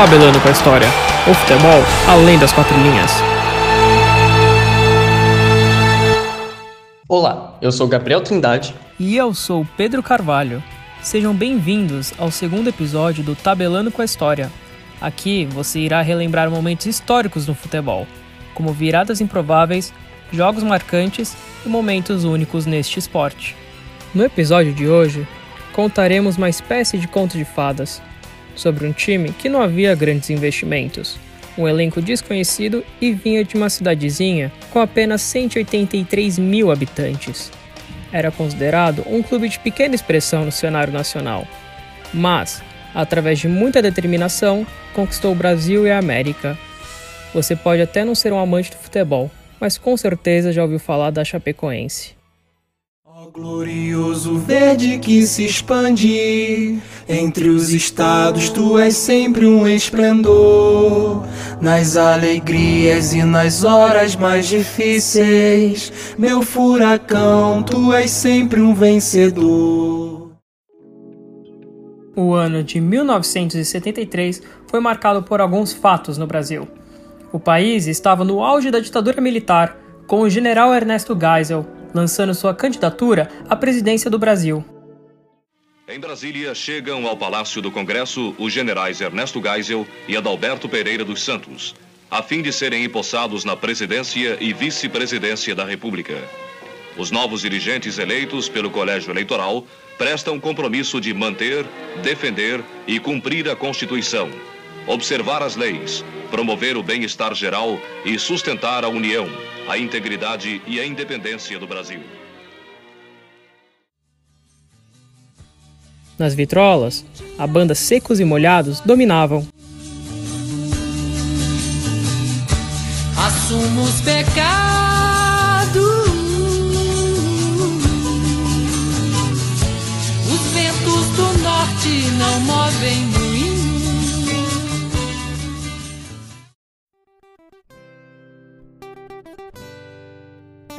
Tabelando com a História. O futebol além das quatro linhas. Olá, eu sou Gabriel Trindade. E eu sou Pedro Carvalho. Sejam bem-vindos ao segundo episódio do Tabelando com a História. Aqui você irá relembrar momentos históricos no futebol, como viradas improváveis, jogos marcantes e momentos únicos neste esporte. No episódio de hoje, contaremos uma espécie de conto de fadas sobre um time que não havia grandes investimentos, um elenco desconhecido e vinha de uma cidadezinha com apenas 183 mil habitantes. Era considerado um clube de pequena expressão no cenário nacional, mas, através de muita determinação, conquistou o Brasil e a América. Você pode até não ser um amante do futebol, mas com certeza já ouviu falar da Chapecoense. Glorioso verde que se expande entre os estados, tu és sempre um esplendor. Nas alegrias e nas horas mais difíceis, meu furacão, tu és sempre um vencedor. O ano de 1973 foi marcado por alguns fatos no Brasil. O país estava no auge da ditadura militar, com o general Ernesto Geisel lançando sua candidatura à presidência do Brasil. Em Brasília, chegam ao Palácio do Congresso os generais Ernesto Geisel e Adalberto Pereira dos Santos, a fim de serem empossados na presidência e vice-presidência da República. Os novos dirigentes eleitos pelo Colégio Eleitoral prestam compromisso de manter, defender e cumprir a Constituição, observar as leis, promover o bem-estar geral e sustentar a união, a integridade e a independência do Brasil. Nas vitrolas, a banda Secos e Molhados dominavam. Assumo os pecados. Os ventos do norte não movem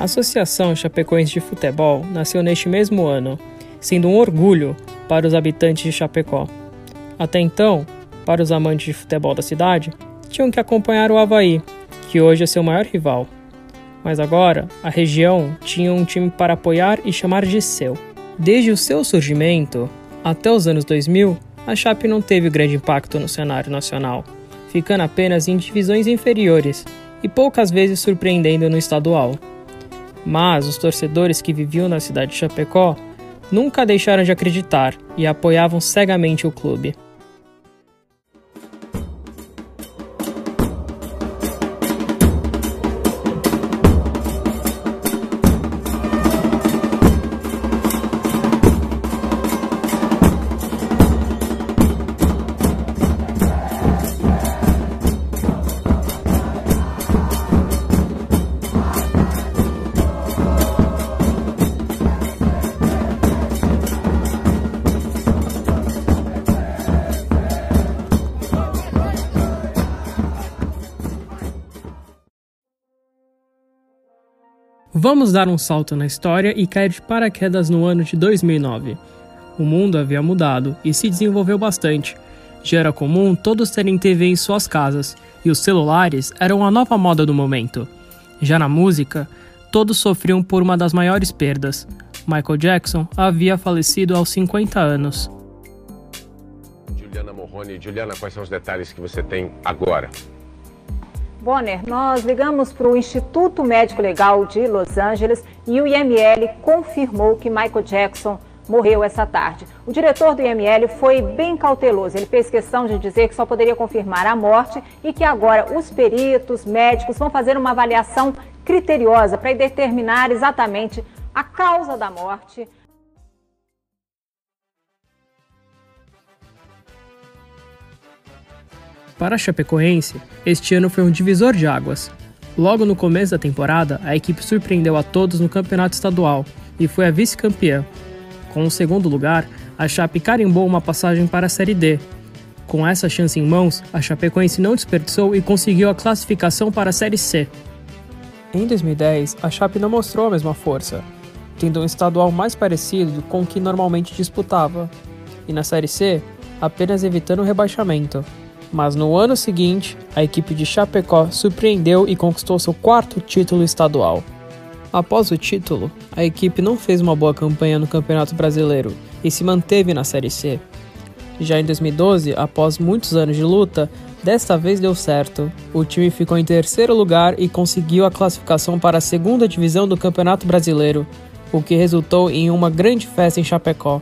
A Associação Chapecoense de Futebol nasceu neste mesmo ano, sendo um orgulho para os habitantes de Chapecó. Até então, para os amantes de futebol da cidade, tinham que acompanhar o Havaí, que hoje é seu maior rival. Mas agora, a região tinha um time para apoiar e chamar de seu. Desde o seu surgimento até os anos 2000, a Chape não teve grande impacto no cenário nacional, ficando apenas em divisões inferiores e poucas vezes surpreendendo no estadual. Mas os torcedores que viviam na cidade de Chapecó nunca deixaram de acreditar e apoiavam cegamente o clube. Vamos dar um salto na história e cair de paraquedas no ano de 2009. O mundo havia mudado e se desenvolveu bastante. Já era comum todos terem TV em suas casas, e os celulares eram a nova moda do momento. Já na música, todos sofriam por uma das maiores perdas. Michael Jackson havia falecido aos 50 anos. Juliana Morrone, Juliana, quais são os detalhes que você tem agora? Bonner, nós ligamos para o Instituto Médico Legal de Los Angeles e o IML confirmou que Michael Jackson morreu essa tarde. O diretor do IML foi bem cauteloso. Ele fez questão de dizer que só poderia confirmar a morte e que agora os peritos, médicos vão fazer uma avaliação criteriosa para determinar exatamente a causa da morte. Para a Chapecoense, este ano foi um divisor de águas. Logo no começo da temporada, a equipe surpreendeu a todos no campeonato estadual e foi a vice-campeã. Com o segundo lugar, a Chape carimbou uma passagem para a Série D. Com essa chance em mãos, a Chapecoense não desperdiçou e conseguiu a classificação para a Série C. Em 2010, a Chape não mostrou a mesma força, tendo um estadual mais parecido com o que normalmente disputava, e na Série C, apenas evitando o rebaixamento. Mas no ano seguinte, a equipe de Chapecó surpreendeu e conquistou seu quarto título estadual. Após o título, a equipe não fez uma boa campanha no Campeonato Brasileiro e se manteve na Série C. Já em 2012, após muitos anos de luta, desta vez deu certo. O time ficou em terceiro lugar e conseguiu a classificação para a segunda divisão do Campeonato Brasileiro, o que resultou em uma grande festa em Chapecó.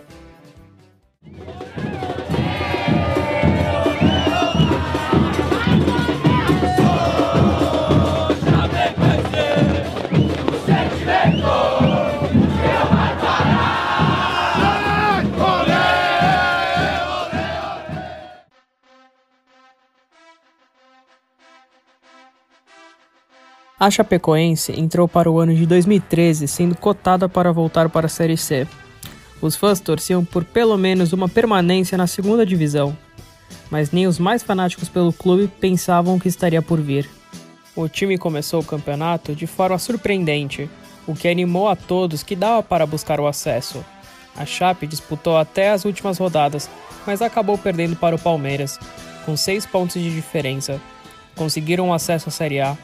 A Chapecoense entrou para o ano de 2013 sendo cotada para voltar para a Série C. Os fãs torciam por pelo menos uma permanência na segunda divisão, mas nem os mais fanáticos pelo clube pensavam que estaria por vir. O time começou o campeonato de forma surpreendente, o que animou a todos que dava para buscar o acesso. A Chape disputou até as últimas rodadas, mas acabou perdendo para o Palmeiras, com seis pontos de diferença. Conseguiram acesso à Série A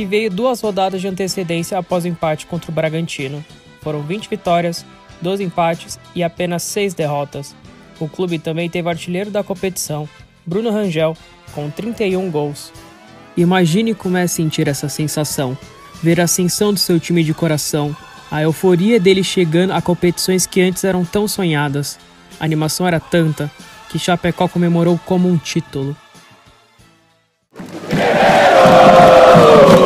que veio duas rodadas de antecedência após o empate contra o Bragantino. Foram 20 vitórias, 12 empates e apenas 6 derrotas. O clube também teve artilheiro da competição, Bruno Rangel, com 31 gols. Imagine como é sentir essa sensação, ver a ascensão do seu time de coração, a euforia dele chegando a competições que antes eram tão sonhadas. A animação era tanta que Chapecó comemorou como um título. O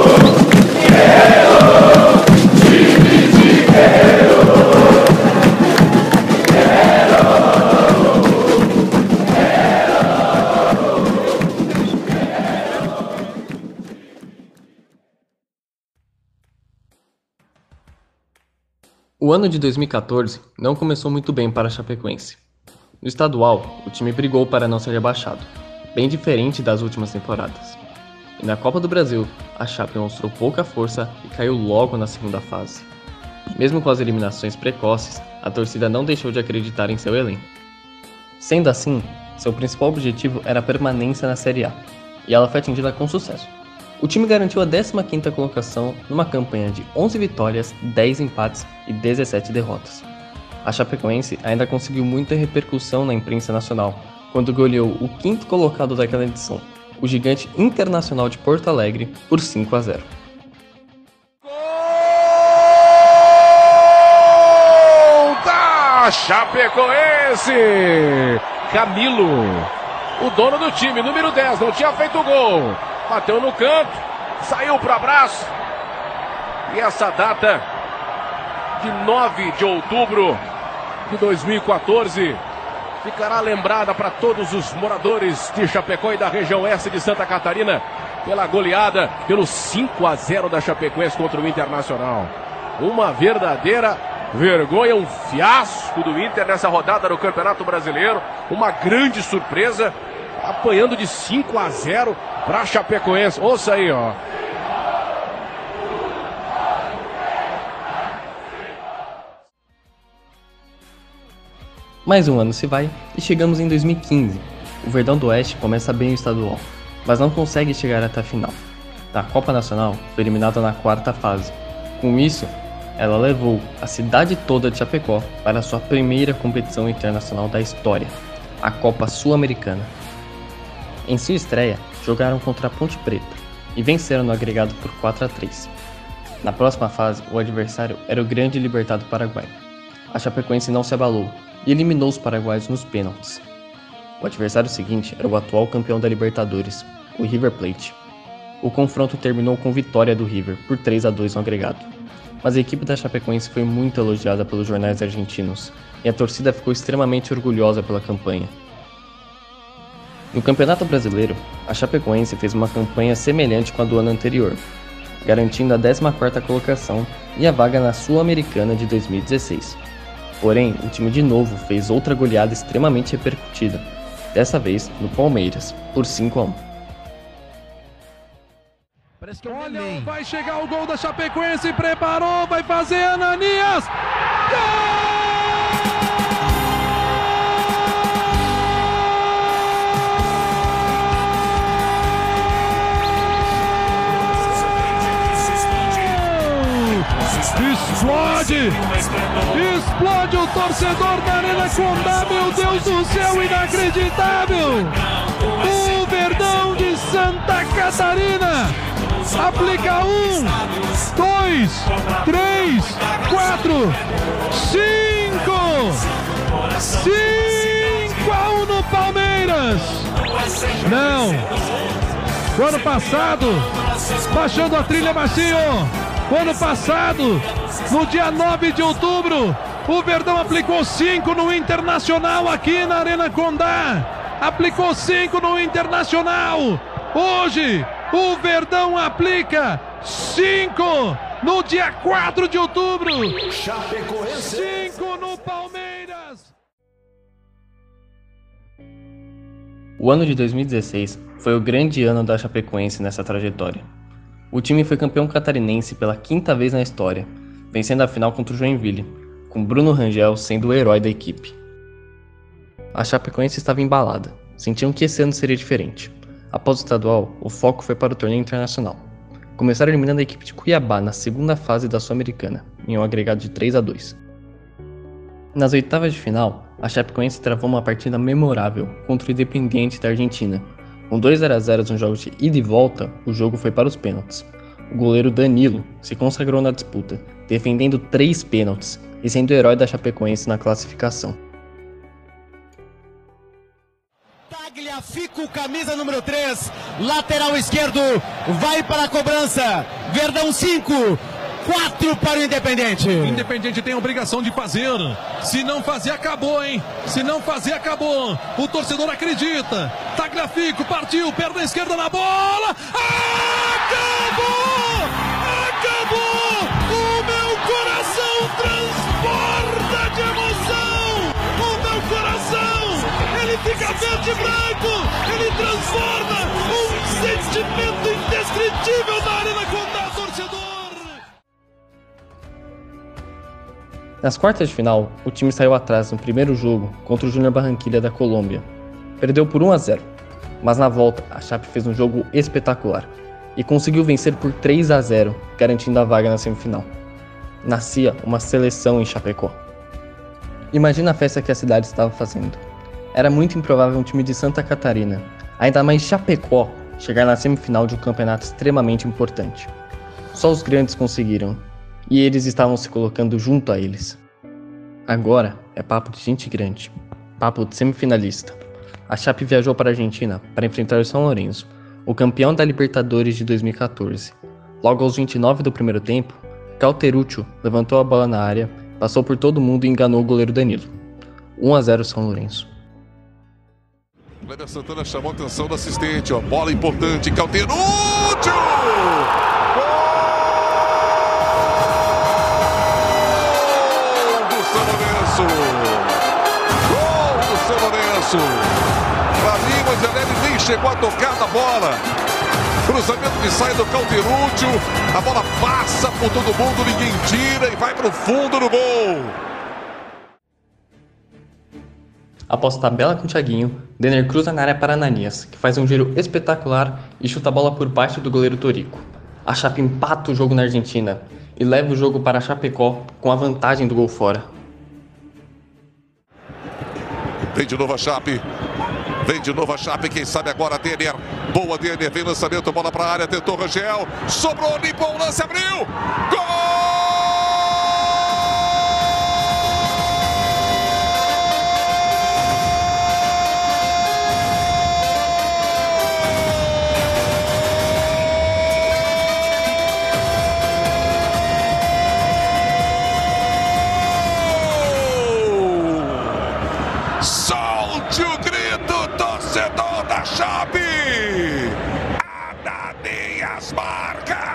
ano de 2014 não começou muito bem para a Chapecoense. No estadual, o time brigou para não ser rebaixado, bem diferente das últimas temporadas. E na Copa do Brasil, a Chape mostrou pouca força e caiu logo na segunda fase. Mesmo com as eliminações precoces, a torcida não deixou de acreditar em seu elenco. Sendo assim, seu principal objetivo era a permanência na Série A, e ela foi atingida com sucesso. O time garantiu a 15ª colocação numa campanha de 11 vitórias, 10 empates e 17 derrotas. A Chapecoense ainda conseguiu muita repercussão na imprensa nacional, quando goleou o quinto colocado daquela edição, o gigante internacional de Porto Alegre, por 5 a 0. Gol da Chapecoense! Camilo, o dono do time, número 10, não tinha feito gol. Bateu no canto, saiu para abraço. E essa data de 9 de outubro de 2014 ficará lembrada para todos os moradores de Chapecó e da região oeste de Santa Catarina pela goleada, pelo 5 a 0 da Chapecoense contra o Internacional. Uma verdadeira vergonha, um fiasco do Inter nessa rodada do Campeonato Brasileiro, uma grande surpresa, apanhando de 5 a 0 para Chapecoense. Ouça aí, ó. Mais um ano se vai e chegamos em 2015. O Verdão do Oeste começa bem o estadual, mas não consegue chegar até a final. Na Copa Nacional, foi eliminada na quarta fase. Com isso, ela levou a cidade toda de Chapecó para sua primeira competição internacional da história, a Copa Sul-Americana. Em sua estreia, jogaram contra a Ponte Preta e venceram no agregado por 4 a 3. Na próxima fase, o adversário era o grande Libertado Paraguai. A Chapecoense não se abalou e eliminou os paraguaios nos pênaltis. O adversário seguinte era o atual campeão da Libertadores, o River Plate. O confronto terminou com vitória do River por 3 a 2 no agregado. Mas a equipe da Chapecoense foi muito elogiada pelos jornais argentinos e a torcida ficou extremamente orgulhosa pela campanha. No Campeonato Brasileiro, a Chapecoense fez uma campanha semelhante com a do ano anterior, garantindo a 14ª colocação e a vaga na Sul-Americana de 2016. Porém, o time de novo fez outra goleada extremamente repercutida, dessa vez no Palmeiras, por 5 a 1. Parece que Olha, vai chegar o gol da Chapecoense, preparou, vai fazer Ananias! Gol! Explode! Explode o torcedor da Arena Condá, meu Deus do céu, inacreditável! O Verdão de Santa Catarina aplica um, dois, três, quatro, cinco, cinco a um no Palmeiras. Não. O ano passado, baixando a trilha baixinho. O ano passado, no dia 9 de outubro, o Verdão aplicou cinco no Internacional aqui na Arena Condá. Aplicou cinco no Internacional. Hoje, o Verdão aplica cinco no dia 4 de outubro. Cinco no Palmeiras. O ano de 2016 foi o grande ano da Chapecoense nessa trajetória. O time foi campeão catarinense pela quinta vez na história, vencendo a final contra o Joinville, com Bruno Rangel sendo o herói da equipe. A Chapecoense estava embalada, sentiam que esse ano seria diferente. Após o estadual, o foco foi para o torneio internacional. Começaram eliminando a equipe de Cuiabá na segunda fase da Sul-Americana, em um agregado de 3 a 2. Nas oitavas de final, a Chapecoense travou uma partida memorável contra o Independiente da Argentina. Com 2 a 0 nos jogos de ida e volta, o jogo foi para os pênaltis. O goleiro Danilo se consagrou na disputa, defendendo três pênaltis e sendo o herói da Chapecoense na classificação. Tagliafico, camisa número 3, lateral esquerdo, vai para a cobrança. Verdão 5, 4 para o Independente. Independente tem a obrigação de fazer. Se não fazer, acabou, hein? Se não fazer, acabou. O torcedor acredita. Tagliafico partiu, perna esquerda na bola. Acabou! Acabou! O meu coração transporta de emoção! O meu coração, ele fica verde e branco! Ele transforma um sentimento indescritível na Arena Condá, Nas quartas de final, o time saiu atrás no primeiro jogo contra o Júnior Barranquilla da Colômbia. Perdeu por 1 a 0, mas na volta a Chape fez um jogo espetacular e conseguiu vencer por 3 a 0, garantindo a vaga na semifinal. Nascia uma seleção em Chapecó. Imagina a festa que a cidade estava fazendo. Era muito improvável um time de Santa Catarina, ainda mais Chapecó, chegar na semifinal de um campeonato extremamente importante. Só os grandes conseguiram, e eles estavam se colocando junto a eles. Agora é papo de gente grande, papo de semifinalista. A Chape viajou para a Argentina para enfrentar o São Lourenço, o campeão da Libertadores de 2014. Logo aos 29 do primeiro tempo, Calterúcio levantou a bola na área, passou por todo mundo e enganou o goleiro Danilo. 1 a 0 São Lourenço. Kleber Santana chamou a atenção do assistente, ó, bola importante, Calterúcio! Para mim, o Angelelli nem chegou a tocar na bola. Cruzamento que sai do Calderúcio. A bola passa por todo mundo, ninguém tira e vai para o fundo do gol. Após tabela com o Thiaguinho, Denner cruza na área para Ananias, que faz um giro espetacular e chuta a bola por baixo do goleiro Torico. A Chape empata o jogo na Argentina e leva o jogo para Chapecó com a vantagem do gol fora. Vem de novo a Chape. Vem de novo a Chape. Quem sabe agora Denner. Boa Denner. Vem lançamento. Bola para a área. Tentou Rangel. Sobrou. Limpou o lance. Abriu. Solte Chape! Ananias marca!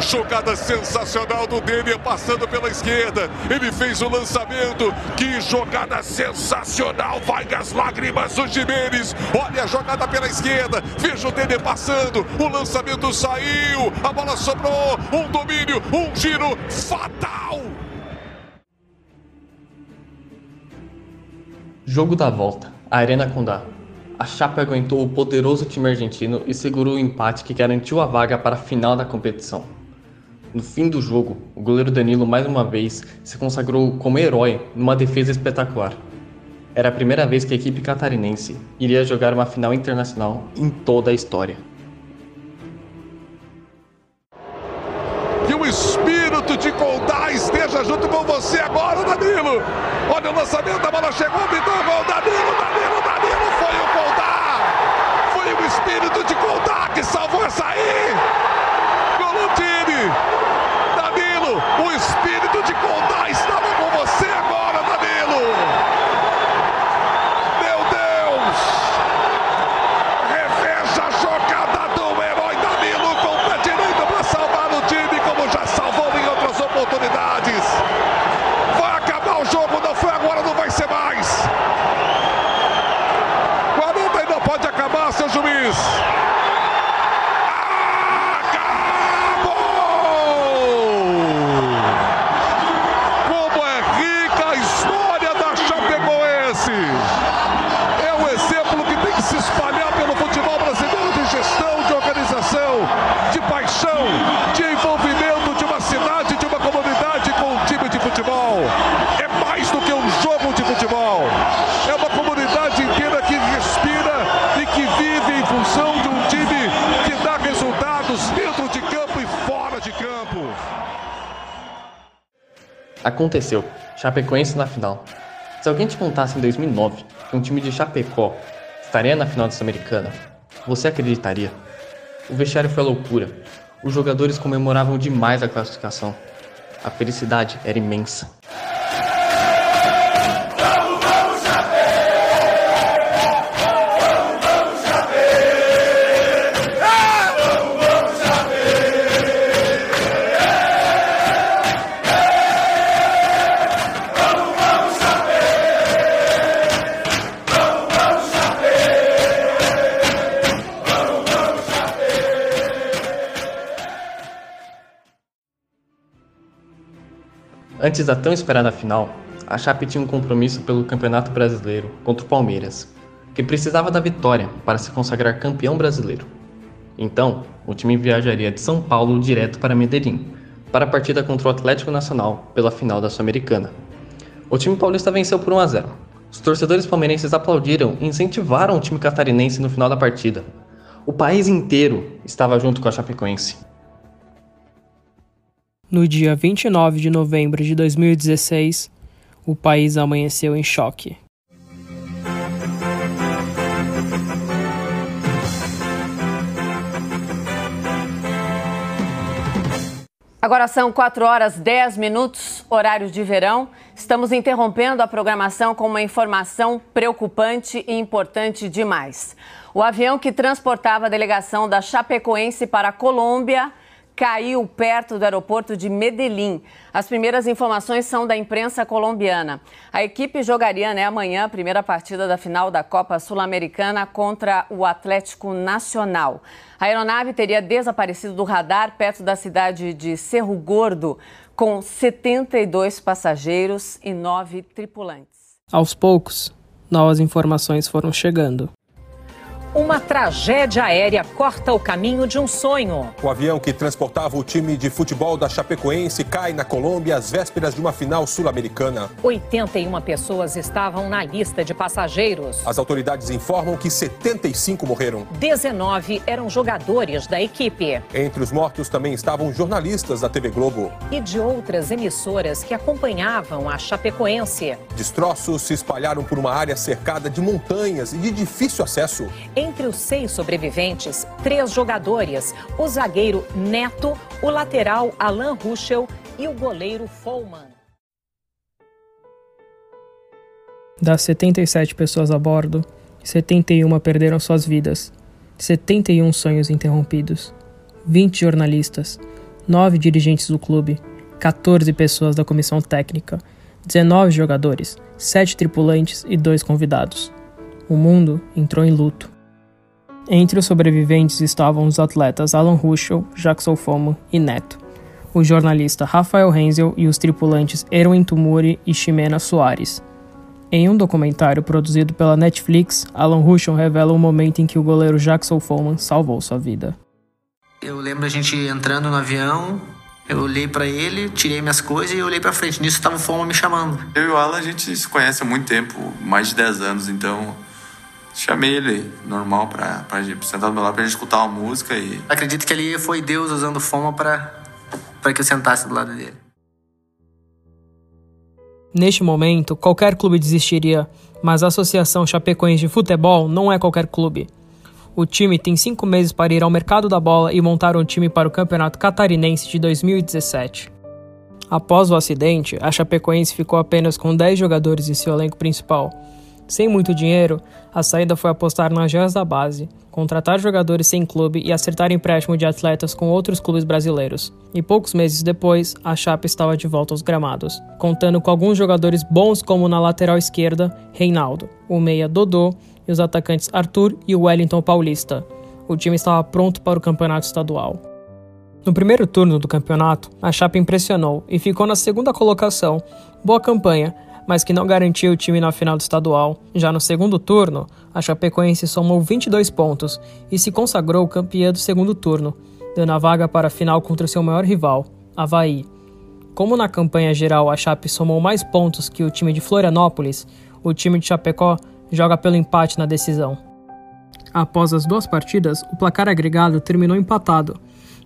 Jogada sensacional do Denner passando pela esquerda. Ele fez o lançamento. Que jogada sensacional! Vai as lágrimas do Jimenez. Olha a jogada pela esquerda. Veja o Denner passando. O lançamento saiu. A bola sobrou. Um domínio, um giro fatal. Jogo da volta, a Arena Condá. A Chape aguentou o poderoso time argentino e segurou o empate que garantiu a vaga para a final da competição. No fim do jogo, o goleiro Danilo mais uma vez se consagrou como herói numa defesa espetacular. Era a primeira vez que a equipe catarinense iria jogar uma final internacional em toda a história. Que o espírito de Condá esteja junto com você agora, Danilo. Olha o lançamento, a bola chegou, pintou o gol, Danilo, Danilo, foi o Condá. Foi o espírito de que salvou essa aí. Gol do time. Danilo, o espírito de Condá estava com você agora, Danilo. Meu Deus! Reveja a jogada do herói Danilo com o pé direito para salvar o time, como já salvou em outras oportunidades. Vai acabar o jogo, não foi agora, não vai ser mais. 40 e não pode acabar, seu juiz. Acabou! Como é rica a história da Chapecoense! É um exemplo que tem que se espalhar pelo futebol brasileiro de gestão, de organização, de paixão, de envolvimento de uma cidade, de uma comunidade com um time de futebol. É mais do que um jogo de futebol. É uma comunidade inteira que respira e que vive em função de um time que dá resultados dentro de campo e fora de campo. Aconteceu, Chapecoense na final. Se alguém te contasse em 2009 que um time de Chapecó estaria na final da Sul-Americana, você acreditaria? O vestiário foi loucura. Os jogadores comemoravam demais a classificação. A felicidade era imensa. Antes da tão esperada final, a Chape tinha um compromisso pelo Campeonato Brasileiro contra o Palmeiras, que precisava da vitória para se consagrar campeão brasileiro. Então, o time viajaria de São Paulo direto para Medellín, para a partida contra o Atlético Nacional pela final da Sul-Americana. O time paulista venceu por 1 a 0. Os torcedores palmeirenses aplaudiram e incentivaram o time catarinense no final da partida. O país inteiro estava junto com a Chapecoense. No dia 29 de novembro de 2016, o país amanheceu em choque. Agora são 4 horas 10 minutos, horário de verão. Estamos interrompendo a programação com uma informação preocupante e importante demais. O avião que transportava a delegação da Chapecoense para a Colômbia caiu perto do aeroporto de Medellín. As primeiras informações são da imprensa colombiana. A equipe jogaria né, amanhã a primeira partida da final da Copa Sul-Americana contra o Atlético Nacional. A aeronave teria desaparecido do radar perto da cidade de Cerro Gordo, com 72 passageiros e 9 tripulantes. Aos poucos, novas informações foram chegando. Uma tragédia aérea corta o caminho de um sonho. O avião que transportava o time de futebol da Chapecoense cai na Colômbia às vésperas de uma final sul-americana. 81 pessoas estavam na lista de passageiros. As autoridades informam que 75 morreram. 19 eram jogadores da equipe. Entre os mortos também estavam jornalistas da TV Globo. E de outras emissoras que acompanhavam a Chapecoense. Destroços se espalharam por uma área cercada de montanhas e de difícil acesso. Entre os seis sobreviventes, três jogadores: o zagueiro Neto, o lateral Alan Ruschel e o goleiro Folman. Das 77 pessoas a bordo, 71 perderam suas vidas, 71 sonhos interrompidos, 20 jornalistas, 9 dirigentes do clube, 14 pessoas da comissão técnica, 19 jogadores, 7 tripulantes e 2 convidados. O mundo entrou em luto. Entre os sobreviventes estavam os atletas Alan Ruschel, Jackson Foman e Neto, o jornalista Rafael Renzel e os tripulantes Erwin Tumuri e Ximena Soares. Em um documentário produzido pela Netflix, Alan Ruschel revela o momento em que o goleiro Jackson Foman salvou sua vida. Eu lembro a gente entrando no avião Eu olhei para ele, tirei minhas coisas e olhei para frente. Nisso tava o Foma me chamando. Eu e o Alan a gente se conhece há muito tempo, mais de 10 anos, então chamei ele normal pra, pra sentar do meu lado pra gente escutar uma música e. Acredito que ali foi Deus usando Foma para para que eu sentasse do lado dele. Neste momento, qualquer clube desistiria, mas a Associação Chapecoense de Futebol não é qualquer clube. O time tem cinco meses para ir ao mercado da bola e montar um time para o Campeonato Catarinense de 2017. Após o acidente, a Chapecoense ficou apenas com 10 jogadores em seu elenco principal. Sem muito dinheiro, a saída foi apostar nas joias da base, contratar jogadores sem clube e acertar empréstimo de atletas com outros clubes brasileiros. E poucos meses depois, a Chape estava de volta aos gramados, contando com alguns jogadores bons como na lateral esquerda, Reinaldo, o meia Dodô e os atacantes Arthur e Wellington Paulista. O time estava pronto para o campeonato estadual. No primeiro turno do campeonato, a Chape impressionou e ficou na segunda colocação. Boa campanha, mas que não garantiu o time na final do estadual. Já no segundo turno, a Chapecoense somou 22 pontos e se consagrou campeã do segundo turno, dando a vaga para a final contra seu maior rival, Havaí. Como na campanha geral a Chape somou mais pontos que o time de Florianópolis, o time de Chapecó joga pelo empate na decisão. Após as duas partidas, o placar agregado terminou empatado.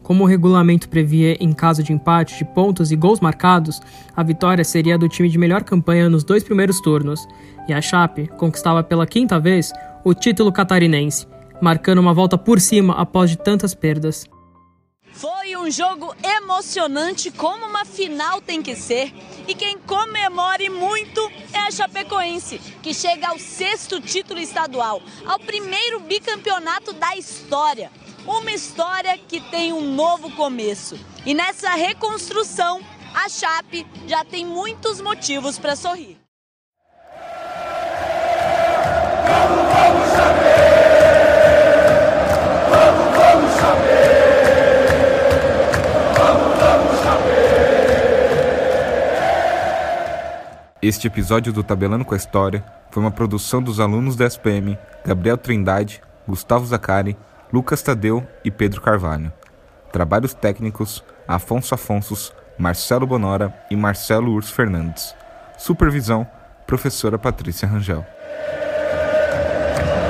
Como o regulamento previa em caso de empate de pontos e gols marcados, a vitória seria do time de melhor campanha nos dois primeiros turnos, e a Chape conquistava pela quinta vez o título catarinense, marcando uma volta por cima após de tantas perdas. Foi um jogo emocionante, como uma final tem que ser. E quem comemore muito é a Chapecoense, que chega ao sexto título estadual, ao primeiro bicampeonato da história. Uma história que tem um novo começo. E nessa reconstrução, a Chape já tem muitos motivos para sorrir. Vamos, vamos, Chape! Vamos, Chape! Este episódio do Tabelando com a História foi uma produção dos alunos da SPM Gabriel Trindade, Gustavo Zacari, Lucas Tadeu e Pedro Carvalho. Trabalhos técnicos: Afonso Afonsos, Marcelo Bonora e Marcelo Urs Fernandes. Supervisão: Professora Patrícia Rangel.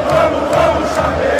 Vamos, vamos saber!